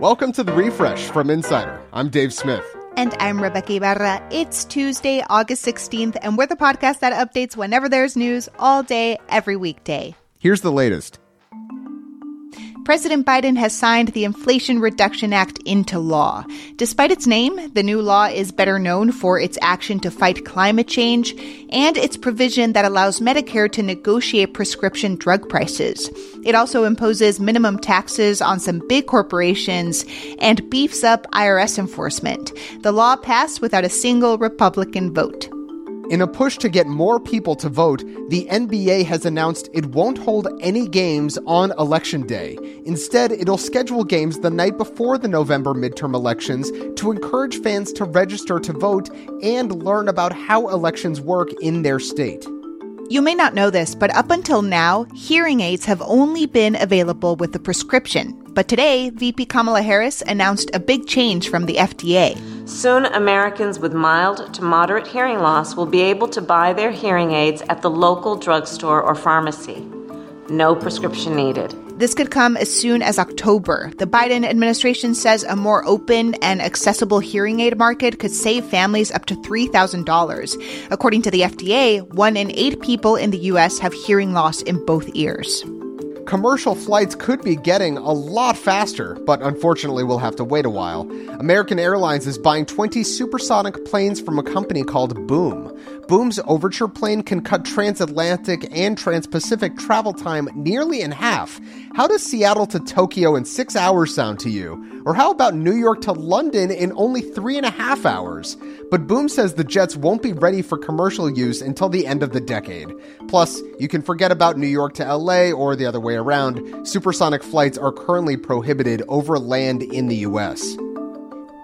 Welcome to the refresh from Insider. I'm Dave Smith. And I'm Rebeca Ibarra. It's Tuesday, August 16th, and we're the podcast that updates whenever there's news all day, every weekday. Here's the latest. President Biden has signed the Inflation Reduction Act into law. Despite its name, the new law is better known for its action to fight climate change and its provision that allows Medicare to negotiate prescription drug prices. It also imposes minimum taxes on some big corporations and beefs up IRS enforcement. The law passed without a single Republican vote. In a push to get more people to vote, the NBA has announced it won't hold any games on Election Day. Instead, it'll schedule games the night before the November midterm elections to encourage fans to register to vote and learn about how elections work in their state. You may not know this, but up until now, hearing aids have only been available with a prescription. But today, VP Kamala Harris announced a big change from the FDA. Soon, Americans with mild to moderate hearing loss will be able to buy their hearing aids at the local drugstore or pharmacy. No prescription needed. This could come as soon as October. The Biden administration says a more open and accessible hearing aid market could save families up to $3,000. According to the FDA, one in eight people in the U.S. have hearing loss in both ears commercial flights could be getting a lot faster, but unfortunately we'll have to wait a while. American Airlines is buying 20 supersonic planes from a company called Boom. Boom's Overture plane can cut transatlantic and transpacific travel time nearly in half. How does Seattle to Tokyo in six hours sound to you? Or how about New York to London in only three and a half hours? But Boom says the jets won't be ready for commercial use until the end of the decade. Plus, you can forget about New York to LA or the other way around. Supersonic flights are currently prohibited over land in the US.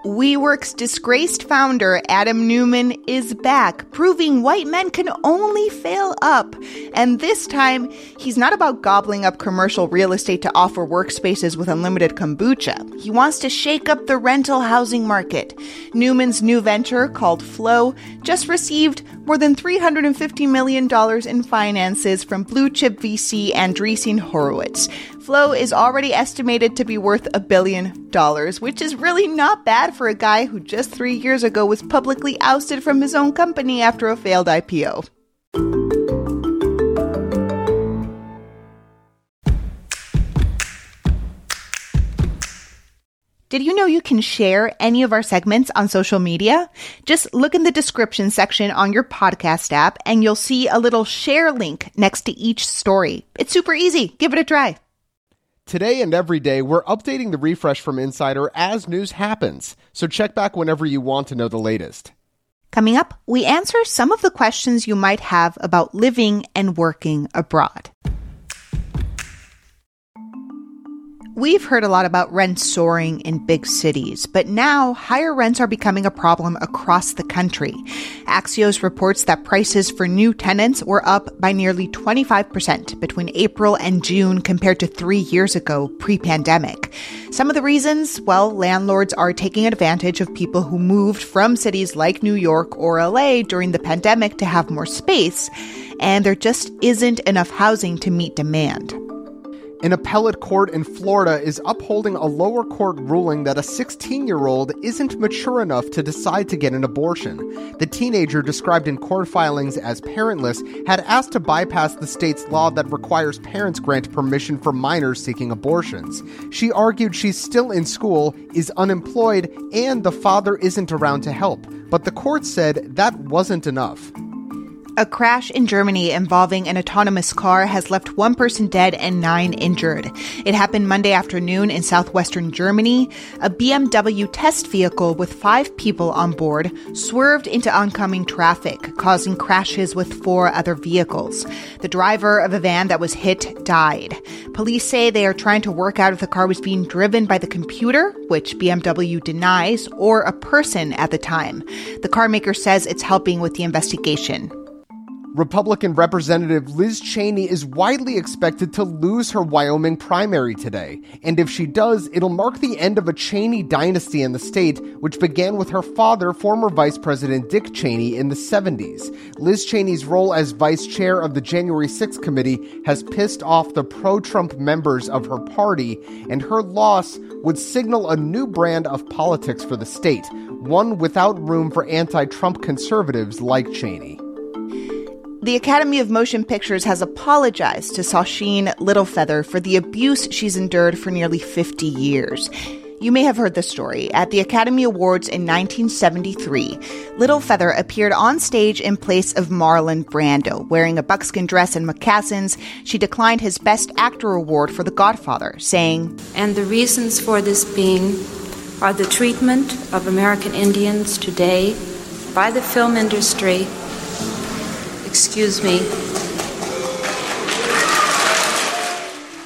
WeWork's disgraced founder, Adam Neumann, is back, proving white men can only fail up. And this time, he's not about gobbling up commercial real estate to offer workspaces with unlimited kombucha. He wants to shake up the rental housing market. Neumann's new venture, called Flow, just received more than $350 million in finances from blue chip VC Andreessen Horowitz. Flow is already estimated to be worth a billion dollars, which is really not bad for a guy who just three years ago was publicly ousted from his own company after a failed IPO. Did you know you can share any of our segments on social media? Just look in the description section on your podcast app and you'll see a little share link next to each story. It's super easy. Give it a try. Today and every day, we're updating the refresh from Insider as news happens, so check back whenever you want to know the latest. Coming up, we answer some of the questions you might have about living and working abroad. We've heard a lot about rents soaring in big cities, but now higher rents are becoming a problem across the country. Axios reports that prices for new tenants were up by nearly 25% between April and June compared to three years ago, pre pandemic. Some of the reasons, well, landlords are taking advantage of people who moved from cities like New York or LA during the pandemic to have more space, and there just isn't enough housing to meet demand. An appellate court in Florida is upholding a lower court ruling that a 16 year old isn't mature enough to decide to get an abortion. The teenager, described in court filings as parentless, had asked to bypass the state's law that requires parents grant permission for minors seeking abortions. She argued she's still in school, is unemployed, and the father isn't around to help. But the court said that wasn't enough. A crash in Germany involving an autonomous car has left one person dead and nine injured. It happened Monday afternoon in southwestern Germany. A BMW test vehicle with five people on board swerved into oncoming traffic, causing crashes with four other vehicles. The driver of a van that was hit died. Police say they are trying to work out if the car was being driven by the computer, which BMW denies, or a person at the time. The carmaker says it's helping with the investigation. Republican Representative Liz Cheney is widely expected to lose her Wyoming primary today, and if she does, it'll mark the end of a Cheney dynasty in the state, which began with her father, former Vice President Dick Cheney, in the 70s. Liz Cheney's role as vice chair of the January 6th committee has pissed off the pro Trump members of her party, and her loss would signal a new brand of politics for the state, one without room for anti Trump conservatives like Cheney. The Academy of Motion Pictures has apologized to Sacheen Littlefeather for the abuse she's endured for nearly 50 years. You may have heard the story. At the Academy Awards in 1973, Littlefeather appeared on stage in place of Marlon Brando. Wearing a buckskin dress and moccasins, she declined his Best Actor award for The Godfather, saying, And the reasons for this being are the treatment of American Indians today by the film industry Excuse me.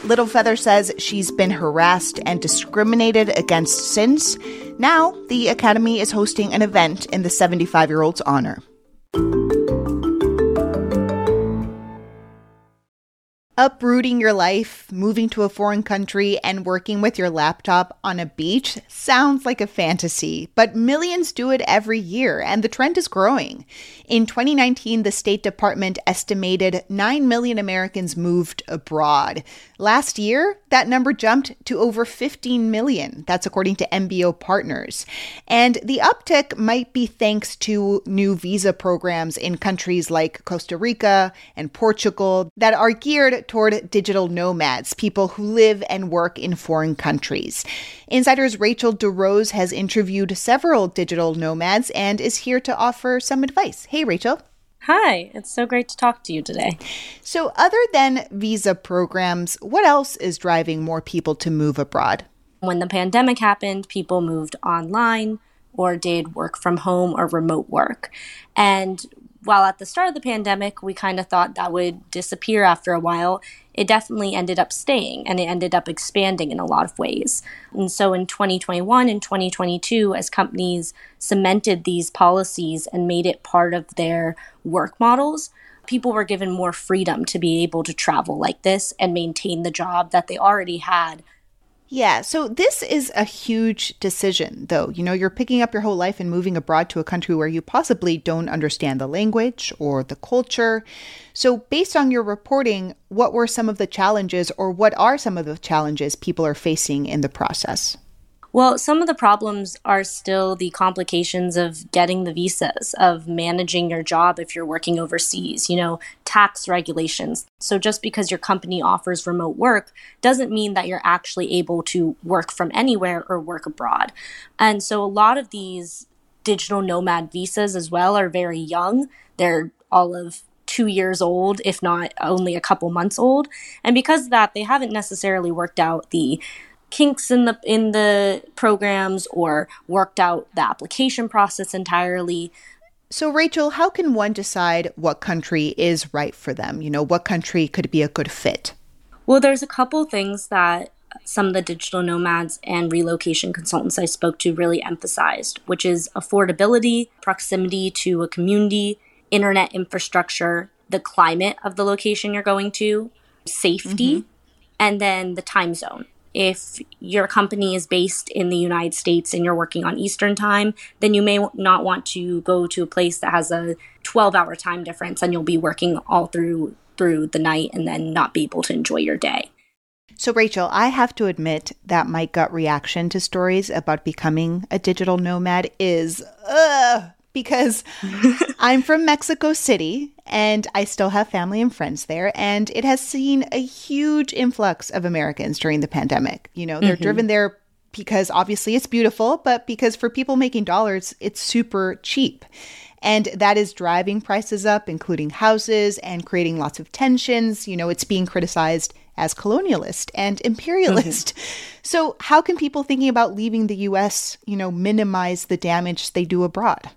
Littlefeather says she's been harassed and discriminated against since. Now, the Academy is hosting an event in the 75 year old's honor. Uprooting your life, moving to a foreign country, and working with your laptop on a beach sounds like a fantasy, but millions do it every year, and the trend is growing. In 2019, the State Department estimated 9 million Americans moved abroad. Last year, that number jumped to over 15 million. That's according to MBO Partners. And the uptick might be thanks to new visa programs in countries like Costa Rica and Portugal that are geared toward digital nomads, people who live and work in foreign countries. Insider's Rachel DuRose has interviewed several digital nomads and is here to offer some advice. Hey, Rachel. Hi, it's so great to talk to you today. So, other than visa programs, what else is driving more people to move abroad? When the pandemic happened, people moved online or did work from home or remote work. And while at the start of the pandemic, we kind of thought that would disappear after a while, it definitely ended up staying and it ended up expanding in a lot of ways. And so in 2021 and 2022, as companies cemented these policies and made it part of their work models, people were given more freedom to be able to travel like this and maintain the job that they already had yeah, so this is a huge decision, though. You know, you're picking up your whole life and moving abroad to a country where you possibly don't understand the language or the culture. So, based on your reporting, what were some of the challenges, or what are some of the challenges people are facing in the process? Well, some of the problems are still the complications of getting the visas, of managing your job if you're working overseas, you know, tax regulations. So just because your company offers remote work doesn't mean that you're actually able to work from anywhere or work abroad. And so a lot of these digital nomad visas as well are very young. They're all of two years old, if not only a couple months old. And because of that, they haven't necessarily worked out the kinks in the in the programs or worked out the application process entirely. So Rachel, how can one decide what country is right for them? You know, what country could be a good fit? Well, there's a couple things that some of the digital nomads and relocation consultants I spoke to really emphasized, which is affordability, proximity to a community, internet infrastructure, the climate of the location you're going to, safety, mm-hmm. and then the time zone if your company is based in the United States and you're working on Eastern time, then you may not want to go to a place that has a 12 hour time difference and you'll be working all through through the night and then not be able to enjoy your day. So, Rachel, I have to admit that my gut reaction to stories about becoming a digital nomad is, ugh, because I'm from Mexico City and I still have family and friends there. And it has seen a huge influx of Americans during the pandemic. You know, they're mm-hmm. driven there because obviously it's beautiful, but because for people making dollars, it's super cheap. And that is driving prices up, including houses and creating lots of tensions. You know, it's being criticized as colonialist and imperialist. Mm-hmm. So, how can people thinking about leaving the US, you know, minimize the damage they do abroad?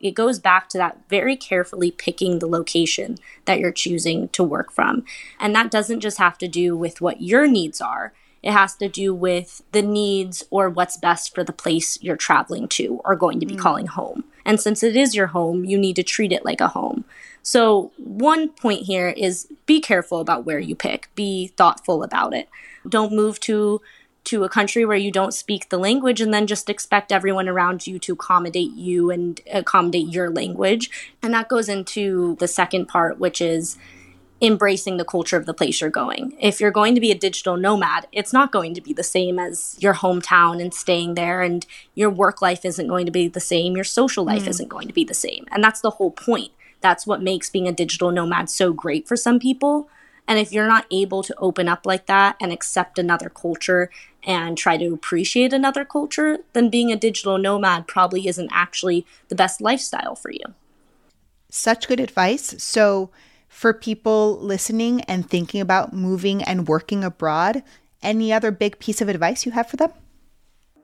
It goes back to that very carefully picking the location that you're choosing to work from. And that doesn't just have to do with what your needs are, it has to do with the needs or what's best for the place you're traveling to or going to be mm. calling home. And since it is your home, you need to treat it like a home. So, one point here is be careful about where you pick, be thoughtful about it. Don't move to to a country where you don't speak the language and then just expect everyone around you to accommodate you and accommodate your language. And that goes into the second part, which is embracing the culture of the place you're going. If you're going to be a digital nomad, it's not going to be the same as your hometown and staying there, and your work life isn't going to be the same, your social life mm. isn't going to be the same. And that's the whole point. That's what makes being a digital nomad so great for some people. And if you're not able to open up like that and accept another culture and try to appreciate another culture, then being a digital nomad probably isn't actually the best lifestyle for you. Such good advice. So, for people listening and thinking about moving and working abroad, any other big piece of advice you have for them?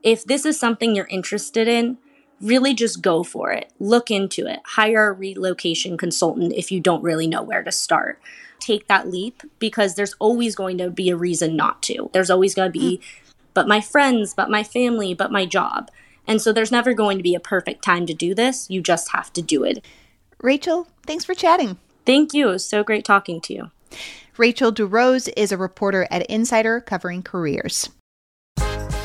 If this is something you're interested in, really just go for it. Look into it. Hire a relocation consultant if you don't really know where to start. Take that leap because there's always going to be a reason not to. There's always going to be, but my friends, but my family, but my job. And so there's never going to be a perfect time to do this. You just have to do it. Rachel, thanks for chatting. Thank you. It was so great talking to you. Rachel DuRose is a reporter at Insider covering careers.